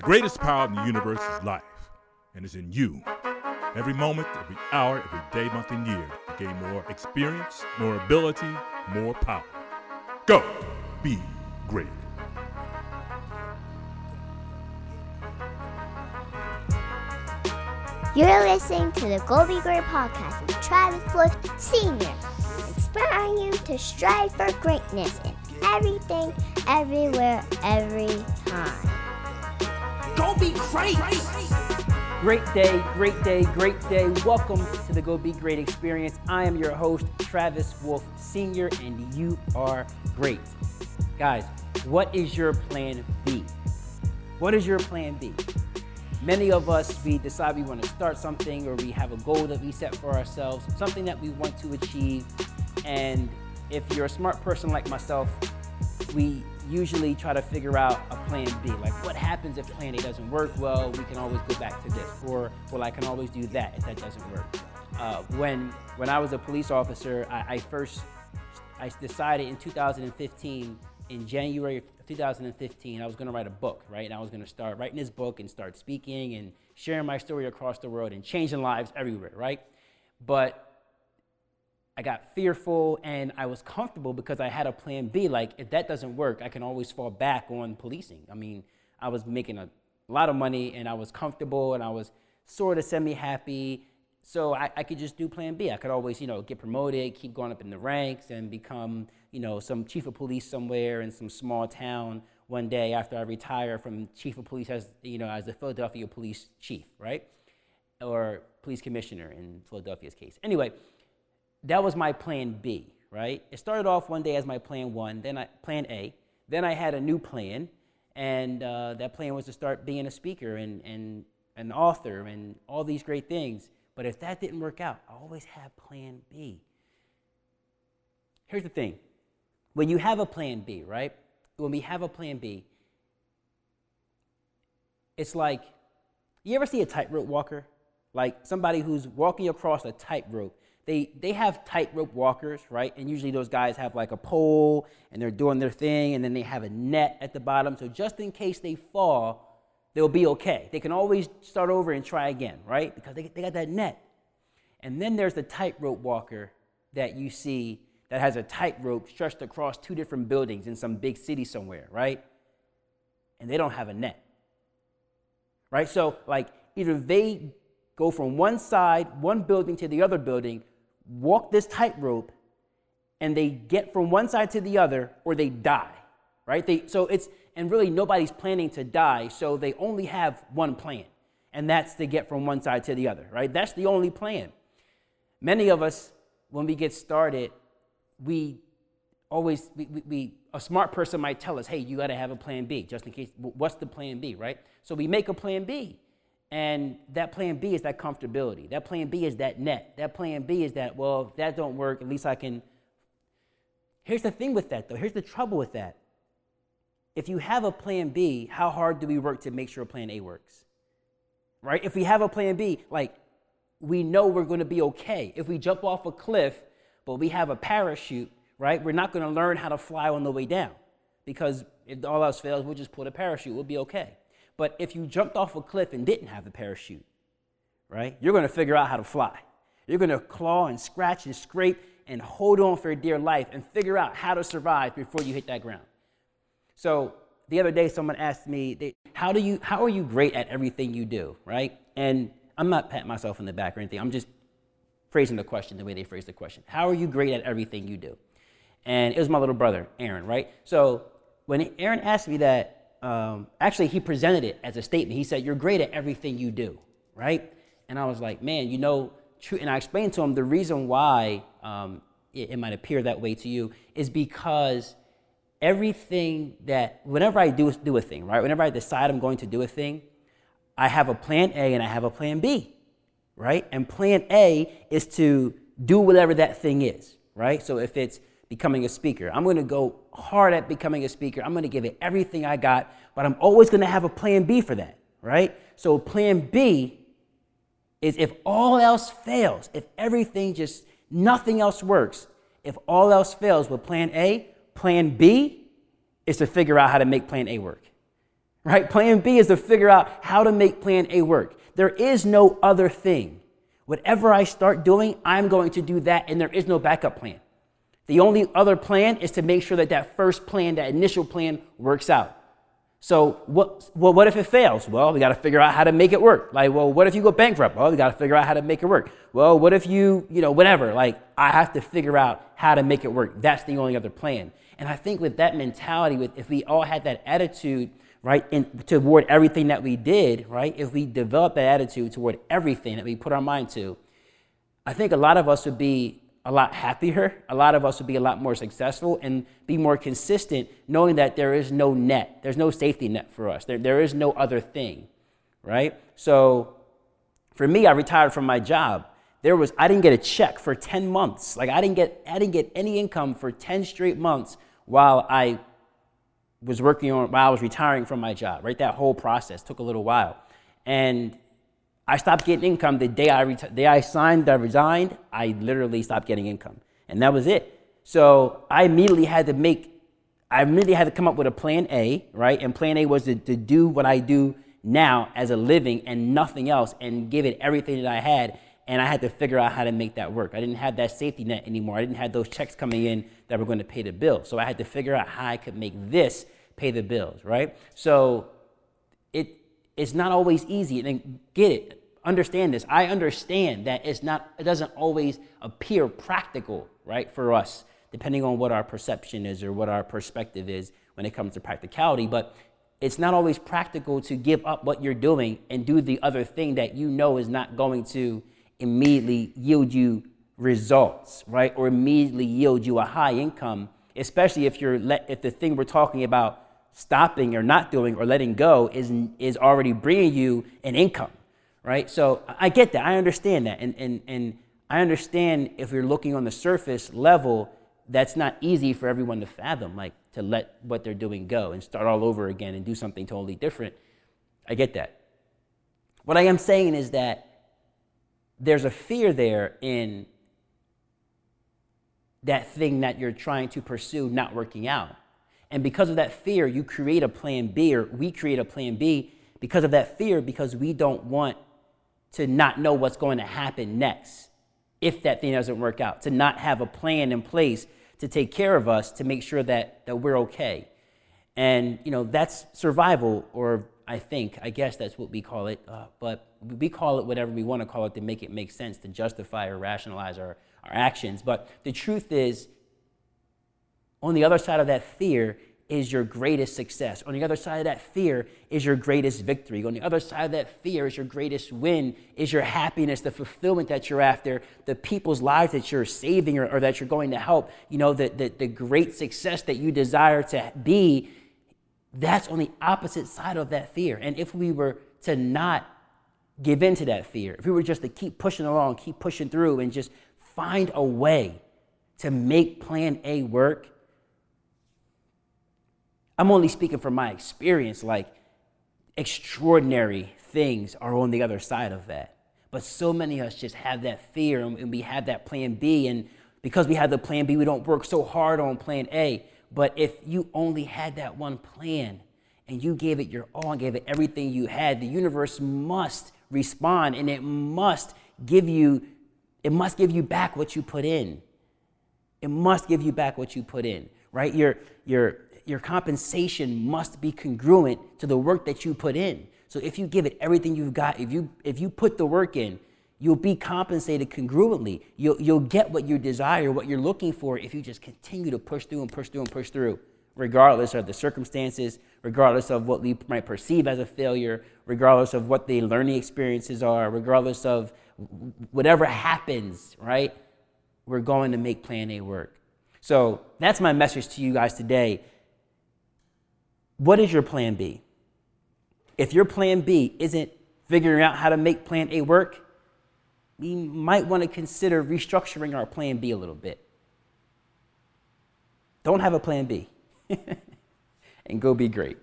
The greatest power in the universe is life, and it's in you. Every moment, every hour, every day, month, and year, you gain more experience, more ability, more power. Go be great. You're listening to the Go Be Great podcast with Travis Wolfe Sr., inspiring you to strive for greatness in everything, everywhere, every time. Be great. Great day, great day, great day. Welcome to the Go Be Great experience. I am your host, Travis Wolfe Sr., and you are great. Guys, what is your plan B? What is your plan B? Many of us, we decide we want to start something or we have a goal that we set for ourselves, something that we want to achieve. And if you're a smart person like myself, we usually try to figure out a plan B. Like, what happens if plan A doesn't work? Well, we can always go back to this. Or, well, I can always do that if that doesn't work. Uh, when, when I was a police officer, I, I first I decided in 2015, in January of 2015, I was going to write a book, right? And I was going to start writing this book and start speaking and sharing my story across the world and changing lives everywhere, right? But I got fearful and I was comfortable because I had a plan B. Like, if that doesn't work, I can always fall back on policing. I mean, I was making a lot of money and I was comfortable and I was sort of semi happy. So I, I, could just do plan B. I could always, you know, get promoted, keep going up in the ranks, and become, you know, some chief of police somewhere in some small town one day after I retire from chief of police as, you know, as the Philadelphia police chief, right? Or police commissioner in Philadelphia's case. Anyway, that was my plan B, right? It started off one day as my plan one, then I, plan A. Then I had a new plan, and uh, that plan was to start being a speaker and, and an author and all these great things. But if that didn't work out, I always had plan B. Here's the thing when you have a plan B, right? When we have a plan B, it's like you ever see a tightrope walker? Like somebody who's walking across a tightrope they, they have tightrope walkers, right? And usually those guys have like a pole and they're doing their thing, and then they have a net at the bottom. So just in case they fall, they'll be okay. They can always start over and try again, right? Because they, they got that net. And then there's the tightrope walker that you see that has a tightrope stretched across two different buildings in some big city somewhere, right? And they don't have a net, right? So, like, either they go from one side, one building to the other building, walk this tightrope and they get from one side to the other or they die, right? They, so it's, and really nobody's planning to die, so they only have one plan, and that's to get from one side to the other, right? That's the only plan. Many of us, when we get started, we always, we, we, we a smart person might tell us, hey, you got to have a plan B, just in case, what's the plan B, right? So we make a plan B. And that plan B is that comfortability. That plan B is that net. That plan B is that, well, if that don't work, at least I can. Here's the thing with that, though. Here's the trouble with that. If you have a plan B, how hard do we work to make sure plan A works? Right? If we have a plan B, like we know we're going to be okay. If we jump off a cliff, but we have a parachute, right? We're not going to learn how to fly on the way down because if all else fails, we'll just put a parachute. We'll be okay. But if you jumped off a cliff and didn't have the parachute, right, you're going to figure out how to fly. You're going to claw and scratch and scrape and hold on for dear life and figure out how to survive before you hit that ground. So the other day, someone asked me, "How do you? How are you great at everything you do?" Right? And I'm not patting myself in the back or anything. I'm just phrasing the question the way they phrase the question. How are you great at everything you do? And it was my little brother, Aaron. Right? So when Aaron asked me that, um, actually, he presented it as a statement. He said, You're great at everything you do, right? And I was like, Man, you know, true. And I explained to him the reason why um, it, it might appear that way to you is because everything that, whenever I do, do a thing, right? Whenever I decide I'm going to do a thing, I have a plan A and I have a plan B, right? And plan A is to do whatever that thing is, right? So if it's becoming a speaker. I'm going to go hard at becoming a speaker. I'm going to give it everything I got, but I'm always going to have a plan B for that, right? So, plan B is if all else fails, if everything just, nothing else works, if all else fails with plan A, plan B is to figure out how to make plan A work, right? Plan B is to figure out how to make plan A work. There is no other thing. Whatever I start doing, I'm going to do that, and there is no backup plan. The only other plan is to make sure that that first plan, that initial plan, works out. So what, well, what if it fails? Well, we got to figure out how to make it work. Like, well, what if you go bankrupt? Well, we got to figure out how to make it work. Well, what if you, you know, whatever. Like, I have to figure out how to make it work. That's the only other plan. And I think with that mentality, with if we all had that attitude, right, in, toward everything that we did, right, if we develop that attitude toward everything that we put our mind to, I think a lot of us would be a lot happier. A lot of us would be a lot more successful and be more consistent, knowing that there is no net, there's no safety net for us. There, there is no other thing, right? So for me, I retired from my job. There was I didn't get a check for 10 months. Like I didn't get I didn't get any income for 10 straight months while I was working on while I was retiring from my job. Right, that whole process took a little while, and I stopped getting income the day I, reti- day I signed, I resigned, I literally stopped getting income. And that was it. So I immediately had to make, I immediately had to come up with a plan A, right? And plan A was to, to do what I do now as a living and nothing else and give it everything that I had. And I had to figure out how to make that work. I didn't have that safety net anymore. I didn't have those checks coming in that were going to pay the bill. So I had to figure out how I could make this pay the bills, right? So it, it's not always easy. And get it understand this. I understand that it's not, it doesn't always appear practical, right, for us, depending on what our perception is or what our perspective is when it comes to practicality. But it's not always practical to give up what you're doing and do the other thing that you know is not going to immediately yield you results, right, or immediately yield you a high income, especially if you're let, if the thing we're talking about stopping or not doing or letting go is is already bringing you an income right? So I get that. I understand that. And, and, and I understand if you're looking on the surface level, that's not easy for everyone to fathom, like to let what they're doing go and start all over again and do something totally different. I get that. What I am saying is that there's a fear there in that thing that you're trying to pursue not working out. And because of that fear, you create a plan B, or we create a plan B because of that fear, because we don't want to not know what's going to happen next if that thing doesn't work out, to not have a plan in place to take care of us to make sure that, that we're okay. And, you know, that's survival, or I think, I guess that's what we call it. Uh, but we call it whatever we want to call it to make it make sense, to justify or rationalize our, our actions. But the truth is, on the other side of that fear is your greatest success. On the other side of that fear is your greatest victory. On the other side of that fear is your greatest win, is your happiness, the fulfillment that you're after, the people's lives that you're saving or, or that you're going to help, you know, the, the, the great success that you desire to be. That's on the opposite side of that fear. And if we were to not give in to that fear, if we were just to keep pushing along, keep pushing through, and just find a way to make plan A work, I'm only speaking from my experience, like extraordinary things are on the other side of that. But so many of us just have that fear and we have that plan B. And because we have the plan B, we don't work so hard on plan A. But if you only had that one plan and you gave it your all and gave it everything you had, the universe must respond and it must give you it must give you back what you put in. It must give you back what you put in, right? Your your your compensation must be congruent to the work that you put in. So if you give it everything you've got, if you if you put the work in, you'll be compensated congruently. You'll you'll get what you desire, what you're looking for if you just continue to push through and push through and push through, regardless of the circumstances, regardless of what we might perceive as a failure, regardless of what the learning experiences are, regardless of whatever happens, right? We're going to make plan A work. So that's my message to you guys today what is your plan B? If your plan B isn't figuring out how to make plan A work, we might want to consider restructuring our plan B a little bit. Don't have a plan B and go be great.